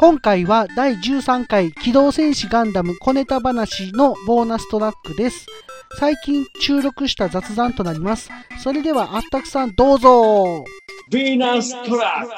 今回は第13回機動戦士ガンダム小ネタ話のボーナストラックです。最近収録した雑談となります。それではあったくさんどうぞヴィーナストラック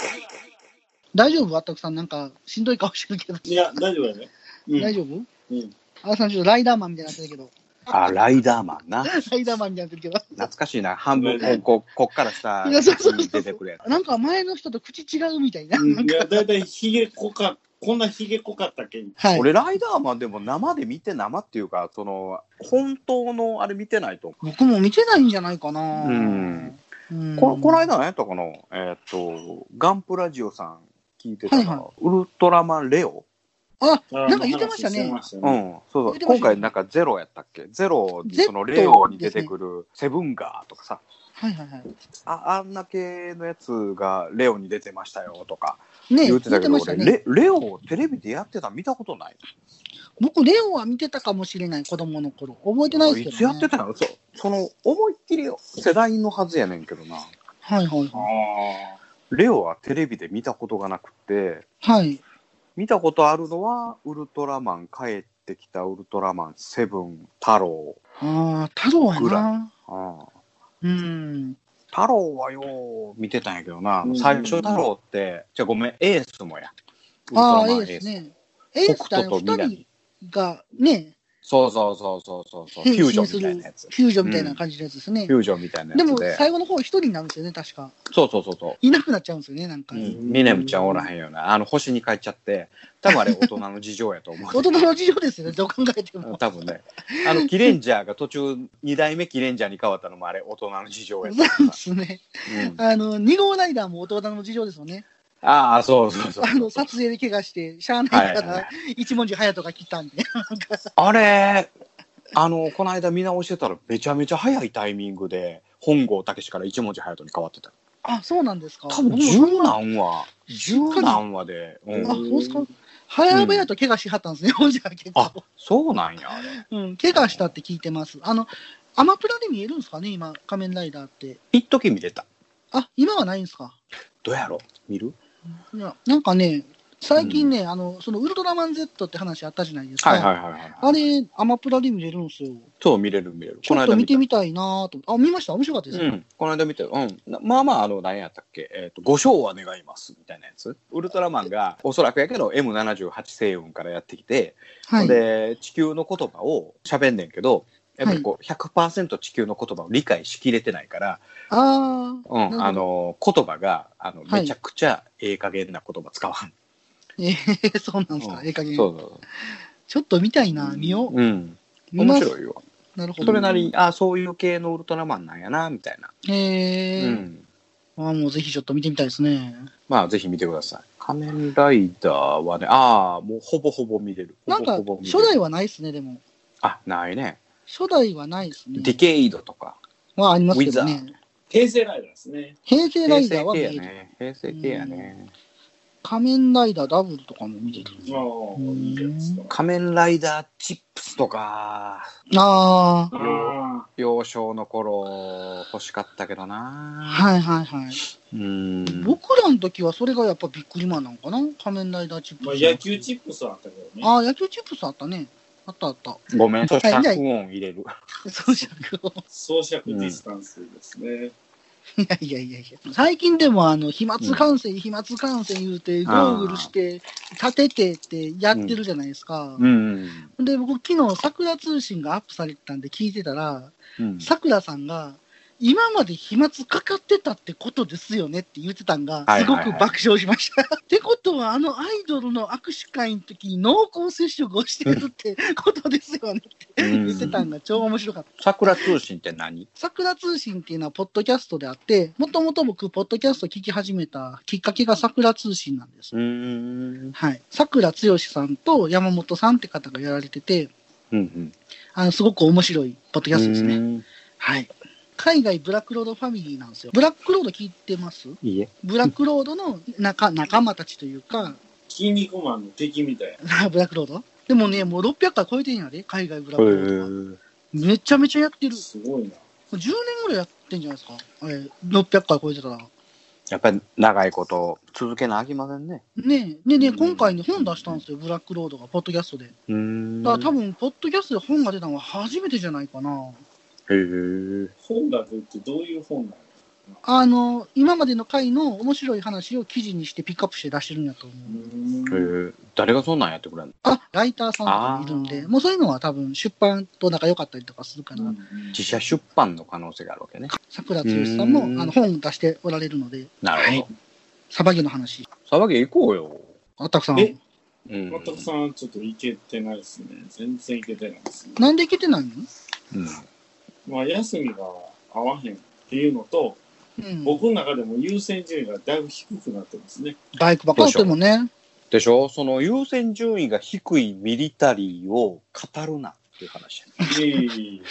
大丈夫？あったくさんなんかしんどい顔してるけど。いや、大丈夫だね。うん大丈夫？うん。あさんちょっとライダーマンみたいになってるけど。あ、ライダーマンな。ライダーマンになってるけど。懐かしいな。半分、こう、こっから下出てくるやつ。なんか前の人と口違うみたいな。うんいや、だいたいひげ濃か、こんなひげ濃かったっけはい。俺、ライダーマンでも生で見て、生っていうか、その、本当のあれ見てないと思僕も見てないんじゃないかな。うんうん。う。ここの間何やったかな？えーっと、ガンプラジオさん聞いてたら、はいはウルトラマンレオ？あ、あなんか言ってましたね。うん、そうそう。今回なんかゼロやったっけ？ゼロそのレオに出てくるセブンガーとかさ、はいはいはああんな系のやつがレオに出てましたよとかい。ね言ってたけど、俺ましたね。レレオテレビでやってたの見たことない。僕、レオは見てたかもしれない、子供の頃。覚えてないですけど、ね。いつやってたの？そうその思いっきり世代のはずやねんけどな。はいはいあはあ。レオはテレビで見たことがなくて、い。はい。見たことあるのは、ウルトラマン帰ってきたウルトラマンセブン太郎。ああ、太郎やぐらな。ああうん。太郎はよう見てたんやけどな、うん最初太郎って、じゃあごめん、エースもや。ああ、えウルトラマンえですね。エースってあの二北斗と南人がね、そうそうそうそうそうそう、変フュージョンみたいなやつ。フュージョンみたいな感じのやつですね。フュージョンみたいなでもやつで。最後の方一人になるんですよね、確か。そうそうそうそう。いなくなっちゃうんですよね、なんか。うん、ミネムちゃんおらへんよな。あの、星に帰っちゃって、多分あれ大人の事情やと思う。大人の事情ですよね、どう考えても。多分ね。あの、キレンジャーが途中、2代目キレンジャーに変わったのもあれ大人の事情やとそうで思うすね。うんあの、2号ライダーも大人の事情ですよね。ああ、そうそうそうあの、撮影で怪我して、しゃあないから、一文字隼人が来たんで。あれ、あの、この間見直してたらめちゃめちゃ早いタイミングで、本郷武史から一文字隼人に変わってた。あ、そうなんですか。多分十何話、十何話で。うあ、ん、そうですか。早々と怪我しはったんですね、ほんじゃ結あ構。、そうなんや、あれ。うん、怪我したって聞いてます。あの、アマプラで見えるんですかね、今、仮面ライダーって。一時見れた。あ、今はないんですか？どうやろ見る？いや、なんかね、最近ね、あの、そのウルトラマン Z って話あったじゃないですか。はいはいはいはい。あれ、アマプラで見れるんですよ。そう、見れる見れる。ちょっと見てたみたいなと。あ、見ました？面白かったですよ。うん、この間見て、うん、なまあまあ、あの、何やったっけ、えっ、と、ご賞は願います、みたいなやつ。ウルトラマンが、おそらくやけど、M78 星雲からやってきて、はい。で、地球の言葉を喋んねんけど、やっぱりこう、100%地球の言葉を理解しきれてないから、ああ、うん、あの、言葉が、あの、はいめちゃくちゃええ加減な言葉使わん。ええそうなんですか、うんええ加減。そうそちょっと見たいな、見よう。う。うん。面白いよ。なるほど。それなりに、あそういう系のウルトラマンなんやな、みたいな。へえ、うん。あもうぜひちょっと見てみたいですね。まあ、ぜひ見てください。仮面ライダーはね、ああ、もうほぼほぼ見れる。なんかほぼほぼ、見れる初代はないですね、でも。あ、ないね。初代はないですね。ディケイドとか。はありますけどね。平成ライダーですね。平成ラ平成系イダーは見える。平成系やね。仮面ライダーダブルとかも見てる。ああ、いいやつだ。仮面ライダーチップスとか、ああ、あ幼少の頃欲しかったけどな。はいはいはい。うん。僕らの時はそれがやっぱビックリマンなのかな？仮面ライダーチップまあ、ス。野球チップスはあったけどね。ああ、野球チップスあったね。あったあった。ごめん、そしたはいら音入れる。そうじゃなくソーシャルディスタンスですね。いやいやいやいや。最近でもあの、飛沫感染、飛沫感染言うて、ゴーグルして、立ててってやってるじゃないですか。うん。で、僕昨日桜通信がアップされてたんで聞いてたら、うん。桜さんが、今まで飛沫かかってたってことですよねって言ってたんが、すごく爆笑しました。ってことは、あのアイドルの握手会の時に濃厚接触をしてるってことですよねってうん言ってたんが超面白かった。桜通信って何？桜通信っていうのはポッドキャストであって、もともと僕、ポッドキャスト聞き始めたきっかけが桜通信なんです。うん。はい。桜剛さんと山本さんって方がやられてて、うん。あの、すごく面白いポッドキャストですね。ね。はい。海外ブラックロードファミリーなんですよ。ブラックロード聞いてます？いいえ。ブラックロードの仲 仲間たちというか、筋肉マンの敵みたいな。ブラックロード？でもね、もう600回超えてんやで、海外ブラッへクロードめちゃめちゃやってる。すごいな。10年ぐらいやってんじゃないですか？あれ、600回超えてたら。やっぱり長いこと続けなあきませんね。ねでね、うん今回ね、本出したんですよ、ブラックロードが、ポッドキャストで。うーん。だから多分、ポッドキャストで本が出たのは初めてじゃないかな。へえ。本が出るってどういう本なのあの、今までの回の面白い話を記事にしてピックアップして出してるんやと思う。へえ。誰がそんなんやってくれんのあ、ライターさんとかもいるんで、もうそういうのは多分出版と仲良かったりとかするから、自社出版の可能性があるわけね。桜剛さんもうんあの本出しておられるので、なるほど。サバゲの話。さばけ行こうよ。あったくさん。え？うん。全くさんちょっといけてないですね。全然いけてないですね。なんで行けてないの？うん。まあ休みが合わへんっていうのと、うん。僕の中でも優先順位がだいぶ低くなってますね。バイクばっかり乗ってるもんね。でしょ？その優先順位が低いミリタリーを語るなっていう話や。いえいえいえ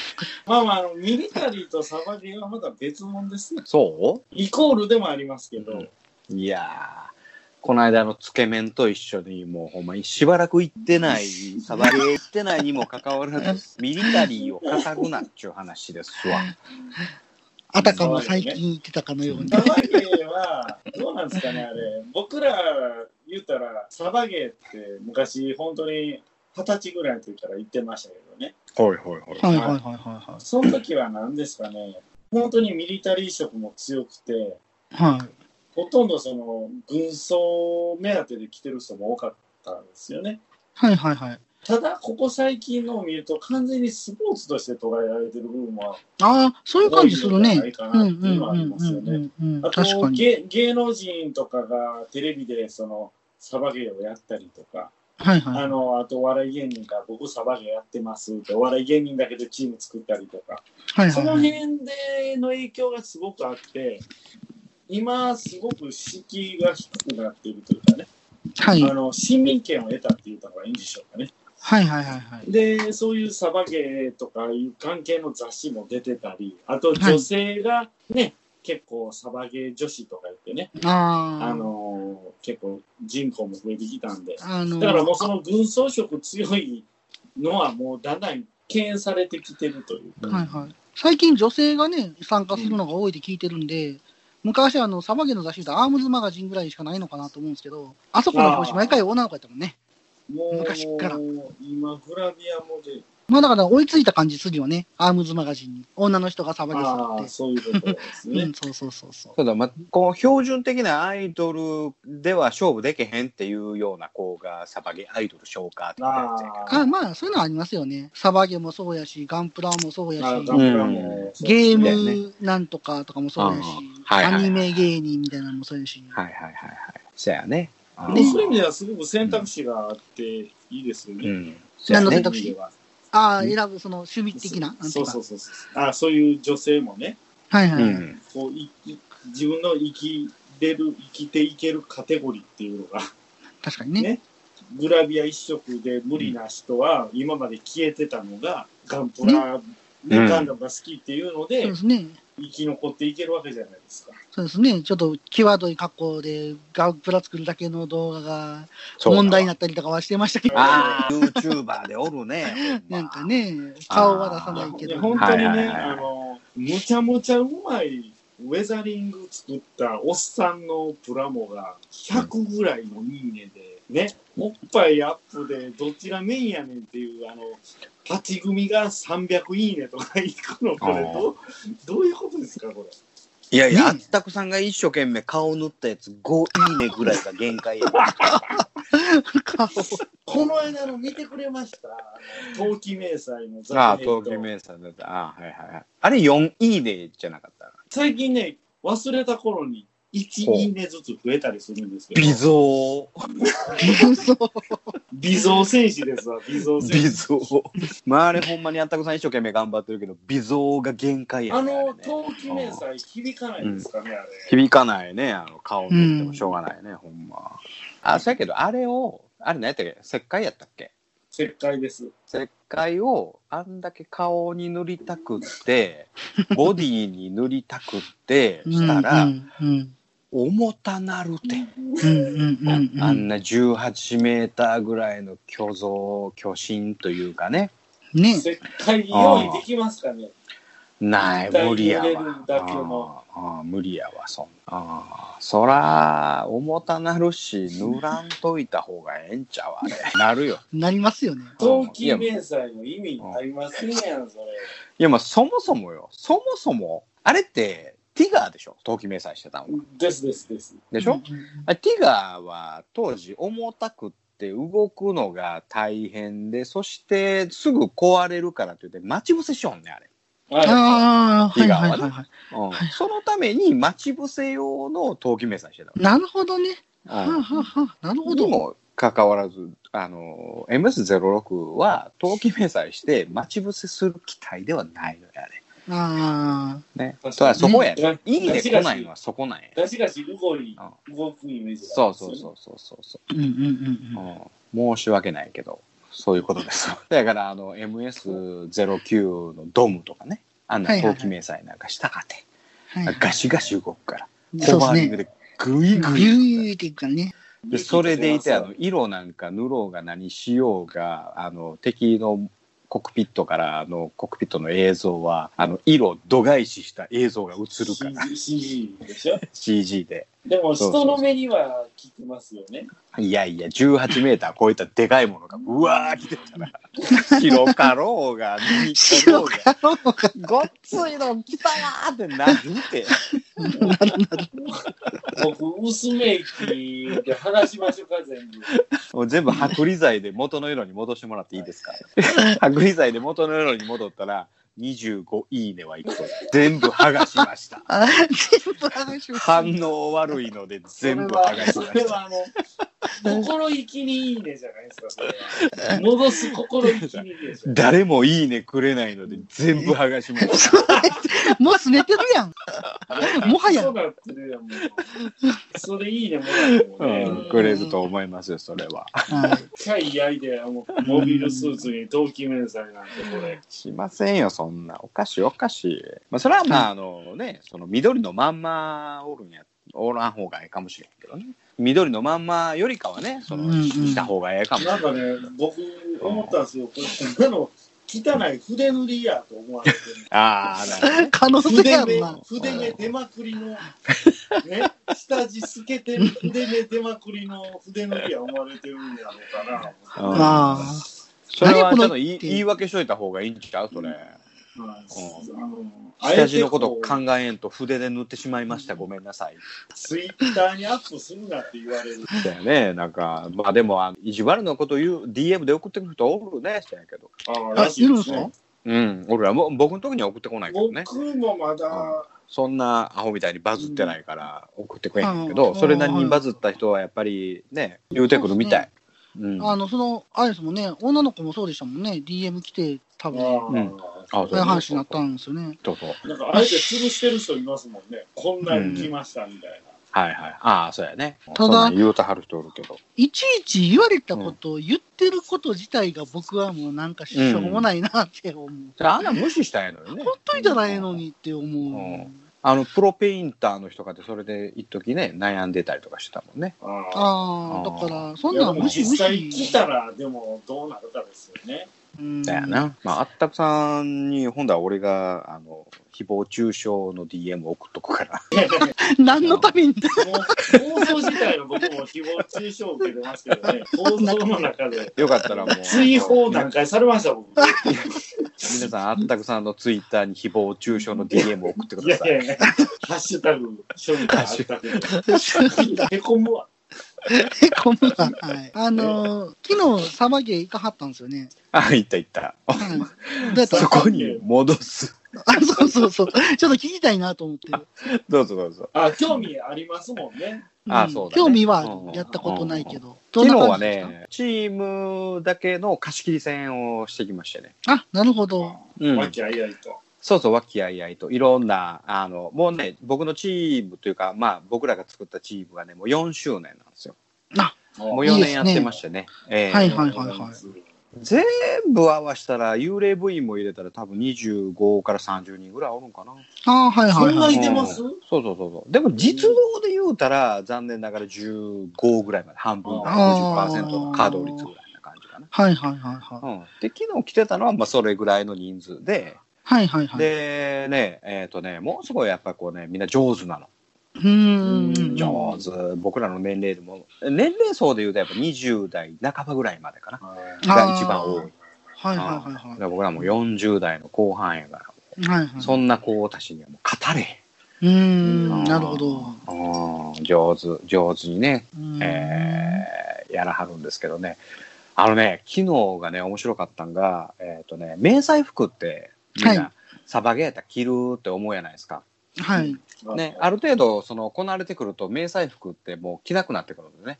まあまああの、ミリタリーとサバゲーはまだ別物ですね。そイコールでもありますけど、うんういやー、この間のつけ麺と一緒に、もうほんまにしばらく行ってない、サバゲー行ってないにもかかわらず、ミリタリーを語るなっちゅう話ですわ。あたかも最近言ってたかのようにサ。バゲーは、どうなんですかね、あれ。僕ら言ったら、サバゲーって昔、本当に二十歳ぐらいの時から言ってましたけどね。はいはいはい。はいはいはいはいはい。その時は何ですかね、本当にミリタリー色も強くて、はい。ほとんどその軍装目当てで来てる人も多かったんですよね。はいはいはい。ただ、ここ最近のを見ると、完全にスポーツとして捉えられてる部分もああ、そういう感じするねってうんいうのはありうんますよね。あと。芸、芸能人とかがテレビでそのサバゲーをやったりとか、はいはい。あの、あとお笑い芸人が僕サバゲーやってますって、お笑い芸人だけでチーム作ったりとか、そのはいはいはい。辺での影響がすごくあって、今すごく敷居が低くなっているというかね、はいあの、市民権を得たって言った方がいいんでしょうかね。はいはいはいはい。で、そういうサバゲーとかいう関係の雑誌も出てたり、あと女性がね、結構サバゲー女子とか言ってね、あのー結構人口も増えてきたんで、あのだからもうその軍装色強いのはもうだんだん敬遠されてきてるというか、はいはい。最近女性がね、参加するのが多いって聞いてるんで、昔あの、サバゲの雑誌でアームズマガジンぐらいしかないのかなと思うんですけど、あそこの表紙毎回女の子やったもんね。もう昔っから。今グラビアモデル、まあだから追いついた感じするよね。アームズマガジンに。女の人がサバゲすああ、るって。そういうことですね。うん、そうそうそうそう。ただ、ま、こう、標準的なアイドルでは勝負できへんっていうような子が、サバゲアイドル紹介ってやつやけどあまあ、そういうのありますよね。サバゲもそうやし、ガンプラもそうやし、あガンプラもゲームなんとかとかもそうやし、うんはいはいはいアニメ芸人みたいなのもそうやし。はいはいはいはい。そやね。そういう意味ではすごく選択肢があっていいですよね。うん。そやね何の選択肢？はああ、選ぶその趣味的な。そうそうそうそう。あそういう女性もね、はいはい。うん。こういい自分の生きれる、生きていけるカテゴリーっていうのが、確かにね。ねグラビア一色で無理な人は、今まで消えてたのが、ガンプラ、ねガンダムが好きっていうのそうでで、すね。生き残っていけるわけじゃないですか。そうですね。ちょっと際どい格好でガンプラ作るだけの動画が問題になったりとかはしてましたけど、ああ、YouTuber でおるね。ほ なんか。ね、顔は出さないけど。本当にね、はいはいはいはいあの、むちゃむちゃうまいウェザリング作ったおっさんのプラモが100ぐらいのいいねで、ね、おっぱいアップでどっちがメインやねんっていう、あの、勝ち組が300いいねとかいくの、これどう、どういうことですか、これ？いやいや、あねったくさんが一生懸命顔塗ったやつ5いいねぐらいが限界や。顔。この間の見てくれました？あの冬季明細のああ、ヘッド東京名産だった。ああ、はいはいはい。あれ4いいねじゃなかった？最近ね、忘れた頃に1いいねずつ増えたりするんですけど。微増。そう。微増戦士ですわ、微増戦微士。増。まああれほんまにあったくさん一生懸命頑張ってるけど、微増が限界やあね。の、れね冬季明細響かないですかね、あれ。響かないね。あの顔塗ってもしょうがないね、ほんま。あ、そうやけど、あれを、あれ何やったっけ？石灰やったっけ？石灰です。石灰をあんだけ顔に塗りたくって、ボディに塗りたくって、したら、うんうん重たなるて。うんうんうんうんあんな18メーターぐらいの巨像、巨神というかね。ね石灰用意できますかね。ない、絶対無理やわ。だけのああ無理やわ、そんな。ああそら、重たなるし、塗らんといた方がええんちゃうあれ。なるよ。なりますよね。冬季明細の意味ありませんやん、それ。いや、まあ、そもそもよ。そもそも、あれって、ティガーでしょ？冬季明細してたのは。ですですです。でしょ、あティガーは当時重たくって動くのが大変で、そしてすぐ壊れるからって言って待ち伏せしよんね、あれ。はい。ああ、はいティガーはいねははいはい。うんはいそのために待ち伏せ用の冬季明細してたなるほどね。の。はあ、はあはあ、なるほど。にもかかわらず、あの、MS06 は冬季明細して待ち伏せする機体ではないのよ、あれ。あね。確かにだからそこやね。ねいいね来ないのはそこなんや。ガシガシ動い、動くイメージそうそうそうそうそうそう。んうんうんうん。うん申し訳ないけど、そういうことです。だから、あの、MS09 のドムとかね、あんな冬季明細なんかしたかって、はいはいガシガシ動くから、そうですね。コバーリングでグイグビイ。ューっていくからね。で、それでいて、あの、色なんか塗ろうが何しようが、あの、敵のコックピットから、あの、コックピットの映像は、あの、色度外視した映像が映るから、CG でしょ？CG で。でも人の目には効きますよね。いやいや、18メーター超えたでかいものが、うわー来てたら、白かろうが、右かろうが、白かろうが。ごっついの来たなーってなるって。僕、薄め息で剥がしましょうか、全部。もう全部剥離剤で元の色に戻してもらっていいですか？剥離剤で元の色に戻ったら、25いいねはいくと。全部剥がしました。あ全部剥がしました反応悪いので全部剥がしそました。れはあの、心意気にいいねじゃないですか、それは。戻す心意気にでしょ。誰もいいねくれないので全部剥がしました。もうすねてるやん。もはやそれいいねもらくれると思いますよ、それは。はい。チャイ焼いて、もうモビルスーツに冬季明細なんて、これ。しませんよ、そんな。おかしい、おかしい。まあ、それはまあ、あのね、その緑のまんまおるんや、おらん方がええかもしれんけどね。緑のまんまよりかはね、その、うんうんした方がええかもしれなんかね、僕、思ったんですよ。これ、こんなの、汚い筆塗りやと思われてる。ああ、なるほどね。可能性筆目あるな。、筆目出まくりの、ね、下地透けてる筆目出まくりの筆塗りや思われてるんやろうかな。うんあそれはちょっと言い言い訳しといた方がいいんちゃう？それ。はいあの下地のこと考えんと筆で塗ってしまいました。ごめんなさい。ツイッターにアップするなって言われる。だよね。なんか、まあでも、あの意地悪なこと言う、DM で送ってくる人おるね、そうやけど。ああ。あ、いるんですかうん。俺らも、僕の時には送ってこないけどね。僕もまだ、そんなアホみたいにバズってないから送ってくれへんけうど、んそれなりにバズった人はやっぱりね、言うてくるみたい。うん。あの、その、あれですもんね、女の子もそうでしたもんね、DM 来て、多分、あうんあそういう話になったんですよね。そうそう。なんかあえて潰してる人いますもんね。こんなに来ましたみたいはいはい。ああ、そうやね。ただ言うたはる人おるけど。いちいち言われたことを言ってること自体が僕はもうなんかしょうもないなって思う。じゃあ、あんな無視したんやのよね。本当にじゃないのにって思う。んあの、プロペインターの人かってそれで一時ね、悩んでたりとかしてたもんね。な。ああ。ああ、だから、そんなん無視無実際。たら、でもどうなるかですよね。うんだよな。まあ、あったくさんに、今度は俺が、あの、誹謗中傷の DM を送っとくから。何のために？放送自体は僕も誹謗中傷を受けてますけどね。放送の中で。よかったらもう。追放何回されました、僕。皆さん、あったくさんのツイッターに誹謗中傷の DM を送ってくいださい。やいやいや、ハッシュタグ、処理があったけど。へこむわ。へ こむわ。はい。あのー、昨日、サバゲー行かはったんですよね。あ、いったいった。はい。どうやった？そこに戻す。あ、そうそうそう。ちょっと聞きたいなと思って。どうぞどうぞ。あ、興味ありますもんね。んあそうだね興味はやったことないけど。ど昨日はんな感じですかね、チームだけの貸し切り戦をしてきましてね。あ、なるほど。うんわきあいあいと。そうそう、和気あいあいと、いろんな、あの、もうね、僕のチームというか、まあ、僕らが作ったチームがね、もう4周年なんですよ。もう4いいですね年やってましてね。ええはいはいはいはい。全部合わしたら、幽霊部員も入れたら多分25から30人ぐらいおるんかな。ああ、はいはいそんはい。ないてます？うんそうそうそうそう。でも実動で言うたら、残念ながら15ぐらいまで、半分、あー50%の稼働率ぐらいな感じかな。はいはいはいはい。うん。で、昨日来てたのは、まあ、それぐらいの人数で、はいはいはい。で、ね、えっ、とね、もうすごいやっぱこうね、みんな上手なの。うーん。上手。僕らの年齢でも、年齢層で言うとやっぱ20代半ばぐらいまでかな。はいが一番多い。はいはいはいはだから僕らも40代の後半やから、い。はいはい。そんな子たちにはもう語れへん。うーん、なるほど。うん上手、上手にね、うんえーやらはるんですけどね。あのね、昨日がね、面白かったんが、えっ、とね、迷彩服って、みんはな、サバゲーやったら着るって思うやないですか。はい。ね、ある程度、その、こなれてくると、迷彩服ってもう着なくなってくるんでね。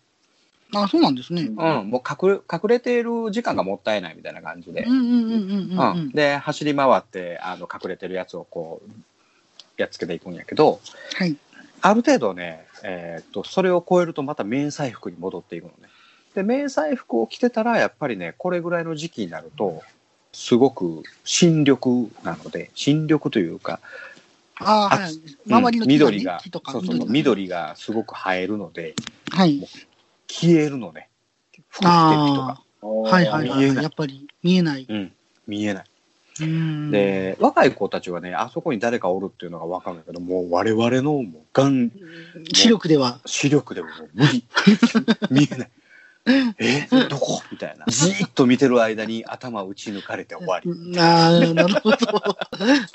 あ、そうなんですね。うん、もう隠れ、隠れている時間がもったいないみたいな感じでうん。うんうんうんうんううんん。で、走り回って、あの、隠れてるやつをこう、やっつけていくんやけど、はい。ある程度ね、えーっと、それを超えるとまた迷彩服に戻っていくのね。で、迷彩服を着てたら、やっぱりね、これぐらいの時期になると、すごく新緑なので、新緑というか、ああ、周りの緑がそうそうそう、が緑がすごく映えるので、はい。消えるのね。服着てる人があ。あ、はいはいはい。やっぱり見えない。うん、見えない。で、若い子たちはね、あそこに誰かおるっていうのが分かるんだけど、もう我々のもう眼、視力では。視力でももう無理。見えない。えどこ？みたいな。じーっと見てる間に頭打ち抜かれて終わり。ああ、なるほど。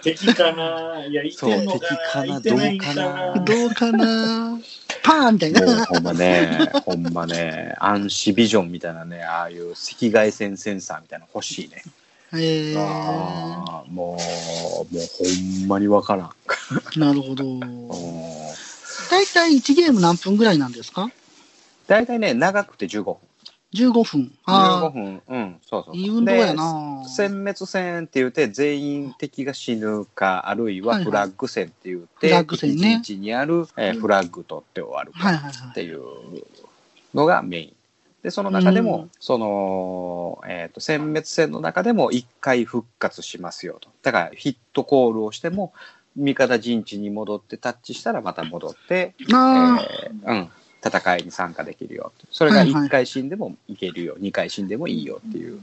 敵かな？いや、いてんのかそう敵かな？いてないんどうかな？どうかな？パーンみたいな。もうほんまね、ほんまね、暗視ビジョンみたいなね、ああいう赤外線センサーみたいなの欲しいね。ええああ、もう、もうほんまにわからん。なるほど。うん大体1ゲーム何分ぐらいなんですか？大体ね、長くて15分。?15 分。15ああ、分。うん、そうそう。いい運動やでな。殲滅戦って言って全員敵が死ぬかあるいははいはいフラッグ戦って言っフてラッグ戦ね敵陣地にある、えーフラッグ取って終わる。っていうのがメイン。で、その中でも、うんその、えっ、と、殲滅戦の中でも一回復活しますよと。だからヒットコールをしても、味方陣地に戻ってタッチしたらまた戻って、えあーうん、戦いに参加できるよ。それがはいはい1回死んでもいけるよ、2回死んでもいいよっていう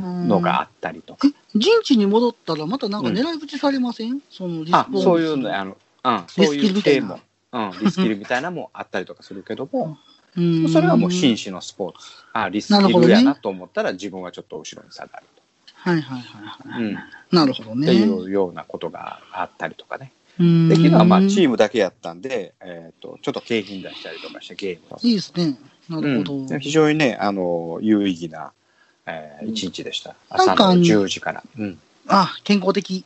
あ、のがあったりとか。陣地に戻ったらまたなんか狙い撃ちされません、そのリスあそういうの、あの、うん、そういうみたいな系も、うん、リスキルみたいなのもあったりとかするけども、うんそれはもう紳士のスポーツ。あ、リスキルやなと思ったら自分はちょっと後ろに下がるはいはいはいと。はい。うん。なるほどね。っていうようなことがあったりとかね。うんで、昨日はまあチームだけやったんで、えっ、と、ちょっと景品出したりとかしてゲームをいいですね。なるほど。うん、非常にね、あの、有意義な、えーうん一日でした。なん朝のかあの10時から。うん。あ、健康的。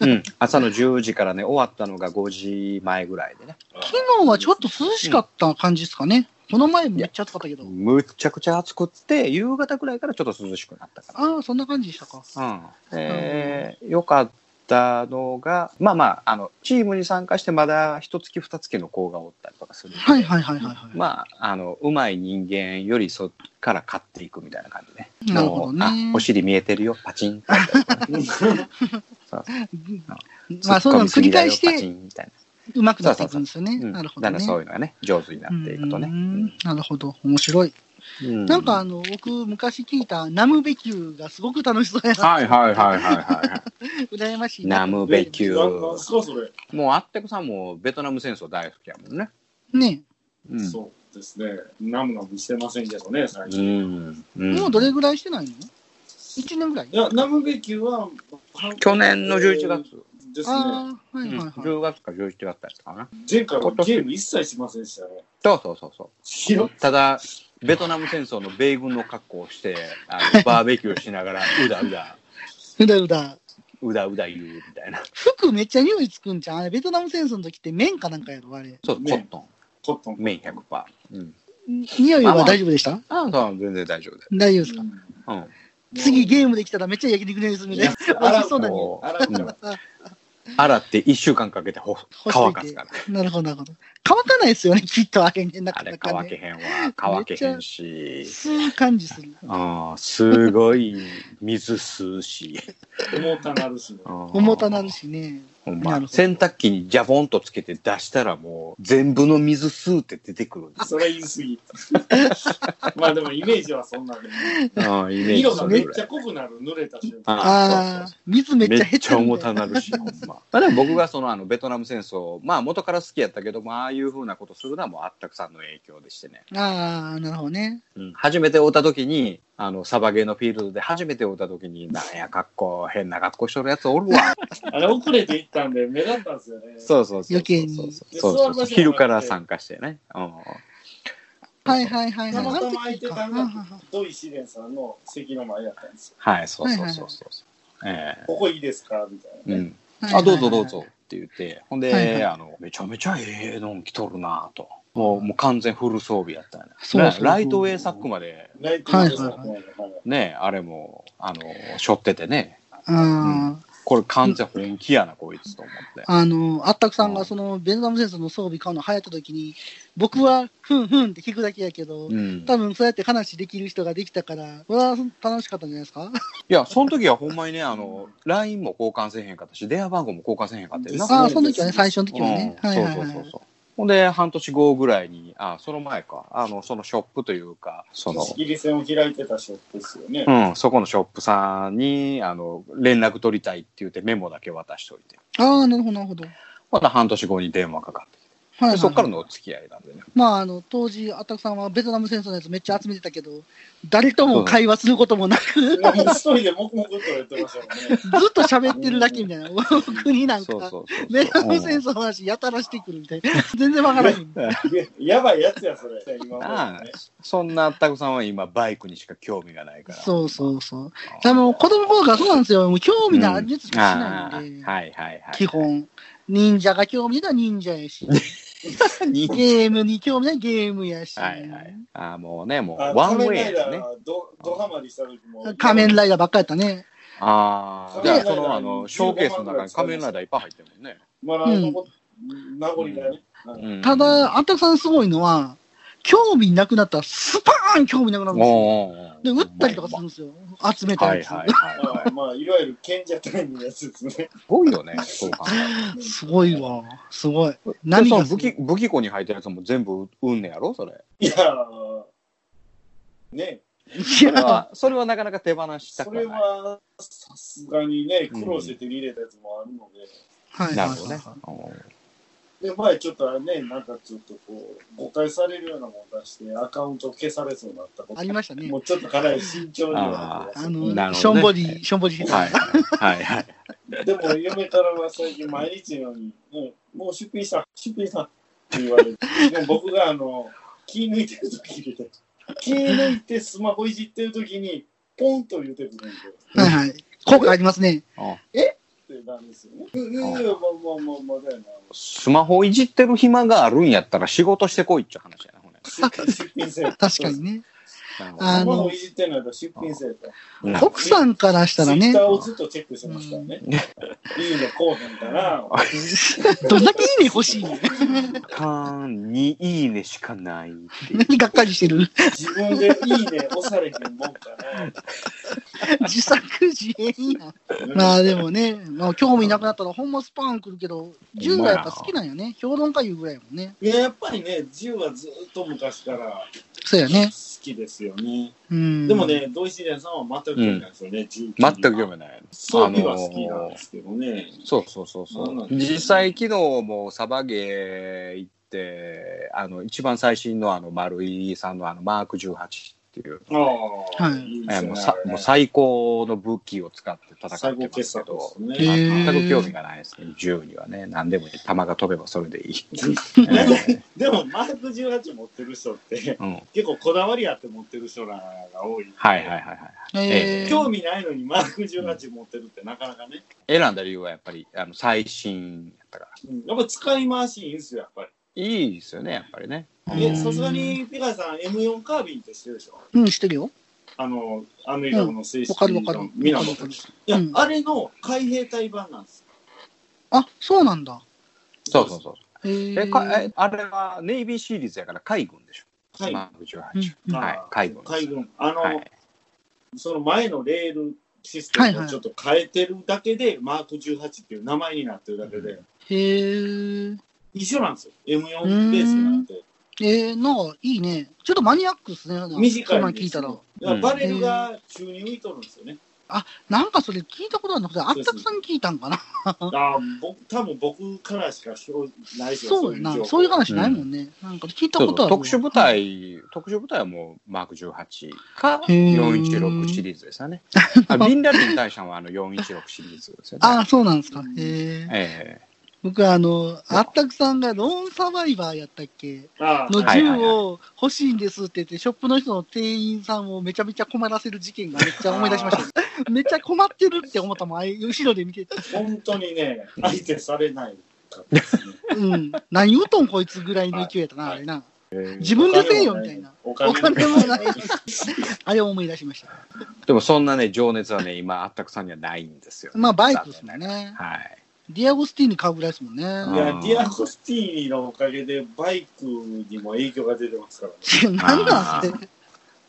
うん。朝の10時からね、終わったのが5時前ぐらいでね。昨日はちょっと涼しかった感じですかね。この前めっちゃ暑かったけど。むっちゃくちゃ暑くって、夕方ぐらいからちょっと涼しくなったかああ、そんな感じでしたか。ら。うん。えー、よかったのが、まあまあ、あの、チームに参加してまだ一月二月の子がおったりとかする。はいはいはいはい、はい。まあ、あの、うまい人間よりそっから勝っていくみたいな感じね。なるほどねあ、お尻見えてるよ、パチン。まあ、そういうのを繰り返しツッコミすぎだよパチて、ンみたいうまくなっていくんですよね。な。るほどね。だからそういうのがね、上手になっていくとね。うんなるほど。面白い。うんなんかあの、僕昔聞いたナムベキューがすごく楽しそうやな。はいはいはいはいはい。羨ましいな。ナムベキュー。もうあってくさんもベトナム戦争大好きやもんね。ねうん。そうですね。ナムナムしてませんけどね、最う近。ん。うんもうどれぐらいしてないの ?1 年ぐらい？いや、ナムベキューは、去年の11月。ですね。ああ、はいはいはい。10月か11月だったかな。前回はゲーム一切しませんでしたね。そうそうそうそう。しろただ、ベトナム戦争の米軍の格好をして、あのバーベキューしながら、うだうだ、うだうだ。うだうだ言うみたいな。服めっちゃ匂いつくんじゃん。あれ、ベトナム戦争の時って麺かなんかやろ、あれ。そう、コねットン。コットン。麺100%。うん。匂いは大丈夫でした？ああ、そう、全然大丈夫で。大丈夫ですか？うん。次ゲームできたらめっちゃ焼肉の匂いするね。美味しそうな匂い。もう 洗って1週間かけてほ乾かすから。なるほど、なるほど。乾かないですよね、きっとあれね、なあれかなかね。乾けへんわ。乾けへんし。吸う感じする。ああ、すごい水吸うし。重たなるしね。重たなるしね。ほんま洗濯機にジャボンとつけて出したらもう全部の水スーって出てくるんですそれ言い過ぎ。まあでもイメージはそんなんで、ああイメージ色がめっちゃ濃くなる、濡れた瞬間。ああ、水めっちゃ減っめっちゃ重てるんだよ。たなるし、ほんま。まあでも僕がそのあのベトナム戦争、まあ元から好きやったけども、ああいうふうなことするのはもうあったくさんの影響でしてね。ああ、なるほどね。うん、初めて会った時に、あの、サバゲーのフィールドで初めて会った時に、なんや、格好、変な格好しとるやつおるわ。あれ遅れて行ったんで目立ったんですよね。そうそうそうそう。余計にそうそうそうそう。昼から参加してね。うん。はいはいはいはい。たまたま空いてかたのが土井試練さんの席の前やったんですよ。はい、そうそうそうそう。えここいいですか？みたいえうなね。ん。あ、どうぞどうぞ。って言って、ほんで、はいはいあの、めちゃめちゃええの着とるなと。もう、もう完全フル装備やったよね。そうそうそうライトウェイサックまで、はいはいはいね、あれも、あの、背負っててね、あこれ完全本気やな、こいつと思って。あ、あの、あったくさんがそのベトナム戦争の装備買うの流行った時に、僕はふんふんって聞くだけやけど、うん。多分そうやって話できる人ができたから、これは楽しかったんじゃないですか？いや、その時はほんまにね、あの、LINE も交換せえへんかったし、電話番号も交換せえへんかったよああ、その時はね、最初の時はね。うんはいはいはいそうそうそう。そう。ほんで、半年後ぐらいに、あ、その前か、あの、そのショップというか、その、仕切り線を開いてたショップですよね。うん、そこのショップさんに、あの、連絡取りたいって言ってメモだけ渡しといて。ああ、なるほど、なるほど。また半年後に電話かかってきて。はいはいはいでそっからのお付き合いなんでね。まあ、あの、当時、あったくさんはベトナム戦争のやつめっちゃ集めてたけど、誰とも会話することもなく、一人で黙々とやってましたもんね。っと喋ってるだけみたいな。僕になんか。ベトナム戦争の話やたらしてくるみたいな。全然わからへん。やばいやつや、それ。今ああもね。そんなあったくさんは今バイクにしか興味がないから。そうそうそう。あの、子供の頃からそうなんですよ。もう興味のあるやつしかしないんで、はいはいはい。基。本。忍者が興味なら忍者やし、に ゲームに興味ないゲームやし、はいはい。ああ、もうね、もあうワンウ仮面ライダェイですね。ー、ど、どハマりした時も。仮面ライダーばっかりやったね。ああ、じゃあそのあの、ショーケースの中に仮面ライダーいっぱい入ってるもんね。まあ、名残だよね。うんただ、あったくさんすごいのは、興味なくなったらスパーン興味なくなるんですよ。で、撃ったりとかするんですよ。集めたやつ。はいはいはいまはい。あ、まあ、いわゆる賢者タイムのやつですね。すごいよね、そう考えすごいわ。すごい。何が武器、武器庫に入ったやつも全部売んねやろそれ？いやー、ね、いそれや、は、それはなかなか手放したそくはない。れはさすがにね、苦労して手に入れたやつもあるので、はいなるほどね。で、前ちょっとね、なんかちょっとこう、誤解されるようなものを出して、アカウント消されそうになったこと。ありましたね。も。うちょっとかなり慎重に。はあの、ねしょんぼり、しょんぼりしてた。はい。はい。はい。でも、嫁からは最近毎日のように、もうもう出品した、出品したって言われて、でも僕があの、気抜い。てる時に、気抜い。てスマホい。じってる時に、ポンと言ってくるんで、はい。はい。効果ありますね。ってなんですよね。いやいや、まあまあまあまあだよな。スマホいじってる暇があるんやったら仕事してこいっちゅう話やな、ほんね。確かにね。あのスマホいじってんのやったら出品せえと。うん奥さんからしたらねツイッタ、ーをずっとチェックしてますからね。いいね、こうへんかな。どんだけいいね欲しいね。カーンにいいねしかない。何がっかりしてる？自分でいいね、押されへんもんか自作自演やん。な。まあでもね、まあ、興味なくなったらほんまスパーン来るけど、銃がやっぱ好きなんよね。評論家いうぐらいやもんね。いや、やっぱりね、銃はずっと昔から好そうやね。きですよね。うん。でも、ね、土井自然さんは全く興味ないですよね、銃。全く読めない。装備は好きなんですけどね。そうそうそうそう。実際昨日もサバゲー行って、あの、一番最新のあの丸井さんのあのマーク18っていう、ああ、はいもうさもう最高の武器を使って戦最ってますけど、ね。全く興味がないですね、銃にはね。何でもいい。弾が飛べばそれでいい。でも、マーク18持ってる人って、うん、結構こだわりあって持ってる人らが多い。はいはいはいはい。えー、興味ないのにマーク18持ってるってなかなかね。選んだ理由はやっぱりあの最新やったから。うんやっぱ使い回しいいんですよ、やっぱり。いいですよね、やっぱりね。え、うんさすがに、ピカさん、M4 カービンって知ってるでしょ？うん、知ってるよ。あの、アメリカの正式わかるわかる。ミラノいや、うんあれの海兵隊版なんです。あ、そうなんだ。そうそうそう。えかえあれはネイビーシリーズやから海軍でしょ。はい。マーク18。うんはい海軍海軍。あの、はい。その前のレールシステムをちょっと変えてるだけで、マーク18っていう名前になってるだけで、へえ。一緒なんですよ。M4 ベースになって。えー、なんかいいね。ちょっとマニアックっすね。短いんです聞いたら。らバレルが宙に浮いとるんですよね。なんかそれ聞いたことあるの？かあったくさんに聞いたんかな？ああ、僕、多分僕からしか表ないですよ。そうやな。そういう話ないもんね。なんか聞いたことあるわ。特殊部隊、特殊部隊はもうマーク18かへー416 シリーズですよね。あビンラディン大使はあの416シリーズですよね。ああ、そうなんですか。へえ。え僕はあの、あったくさんがローンサバイバーやったっけ？のはい銃を欲しいんですって言って、ショップの人の店員さんをめちゃめちゃ困らせる事件がめっちゃ思い出しました。めっちゃ困ってるって思ったもん、後ろで見てて。本当にね、相手されない。うん。何言うとんこいつぐらいの勢いやったな、はいあれな。え自分でせえよみたいな。おお金もない。あれを思い出しました。でもそんなね、情熱はね、今、あったくさんにはないんですよ。まあ、バイクですもんね。はい。ディアゴスティーニ買うぐらいですもんね。いや、うんディアゴスティーニのおかげでバイクにも影響が出てますからね。なんなんすね。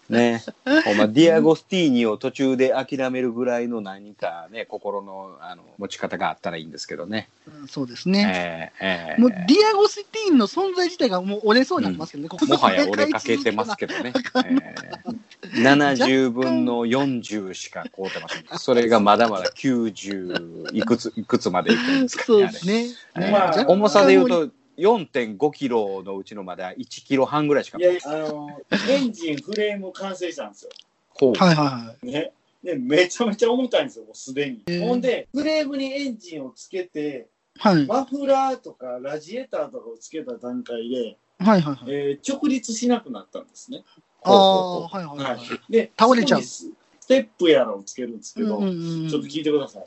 ね。ディアゴスティーニを途中で諦めるぐらいの何かね、心のあの持ち方があったらいいんですけどね。うんそうですね。ええええもうディアゴスティーンの存在自体がもう折れそうになってますけどね。ここもはや折れかけてますけどね。ええ70分の40しか買うてません。それがまだまだ90いくつ、いくつまでいくんですかそうね。ですね。まあ重さで言うと4.5キロのうちのまだ1キロ半ぐらいしかいや、あの、エンジン、フレーム完成したんですよ。ほうはいはね。で、めちゃめちゃ重たいんですよ、もうすでに。ほんで、フレームにエンジンをつけて、いはい。はい。マフラーとかラジエーターとかをつけた段階で、はいはいはい。えー直立しなくなったんですね。ああ、はいはいは。はいい。で、倒れちゃうそこにステップやらをつけるんですけど、うんうんうんちょっと聞いてください。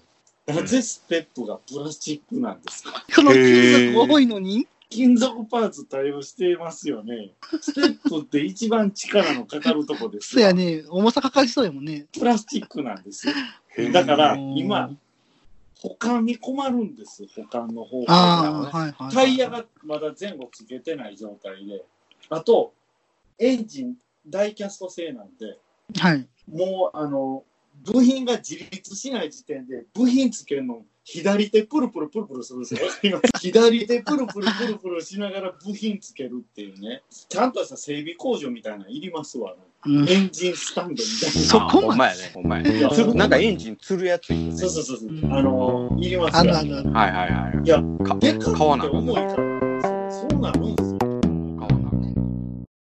なぜステップがプラスチックなんですか？その金額多いのに？金属パーツ対応してますよね。ステップって一番力のかかるとこですよそうやね。重さかかりそうやもんね。プラスチックなんですよ。だからうん今、保管に困るんです、保管の方法が。はいはい。タイヤがまだ前後つけてない状態で、あと、エンジン、ダイキャスト製なんで、はい。もう、あの、部品が自立しない時点で、部品つけるの、左手プルプルプルプルするんですよ。左手プルプルプルプルしながら部品つけるっていうね、ちゃんとした整備工場みたいなのいりますわ。うんエンジンスタンドみたいそこまでね。ほんまやね。いやそこなんかエンジンつるやついいねな。そうそうそうそう。あの、いります。はいはいはい。いや、か重いから、そうそうなるんですよ。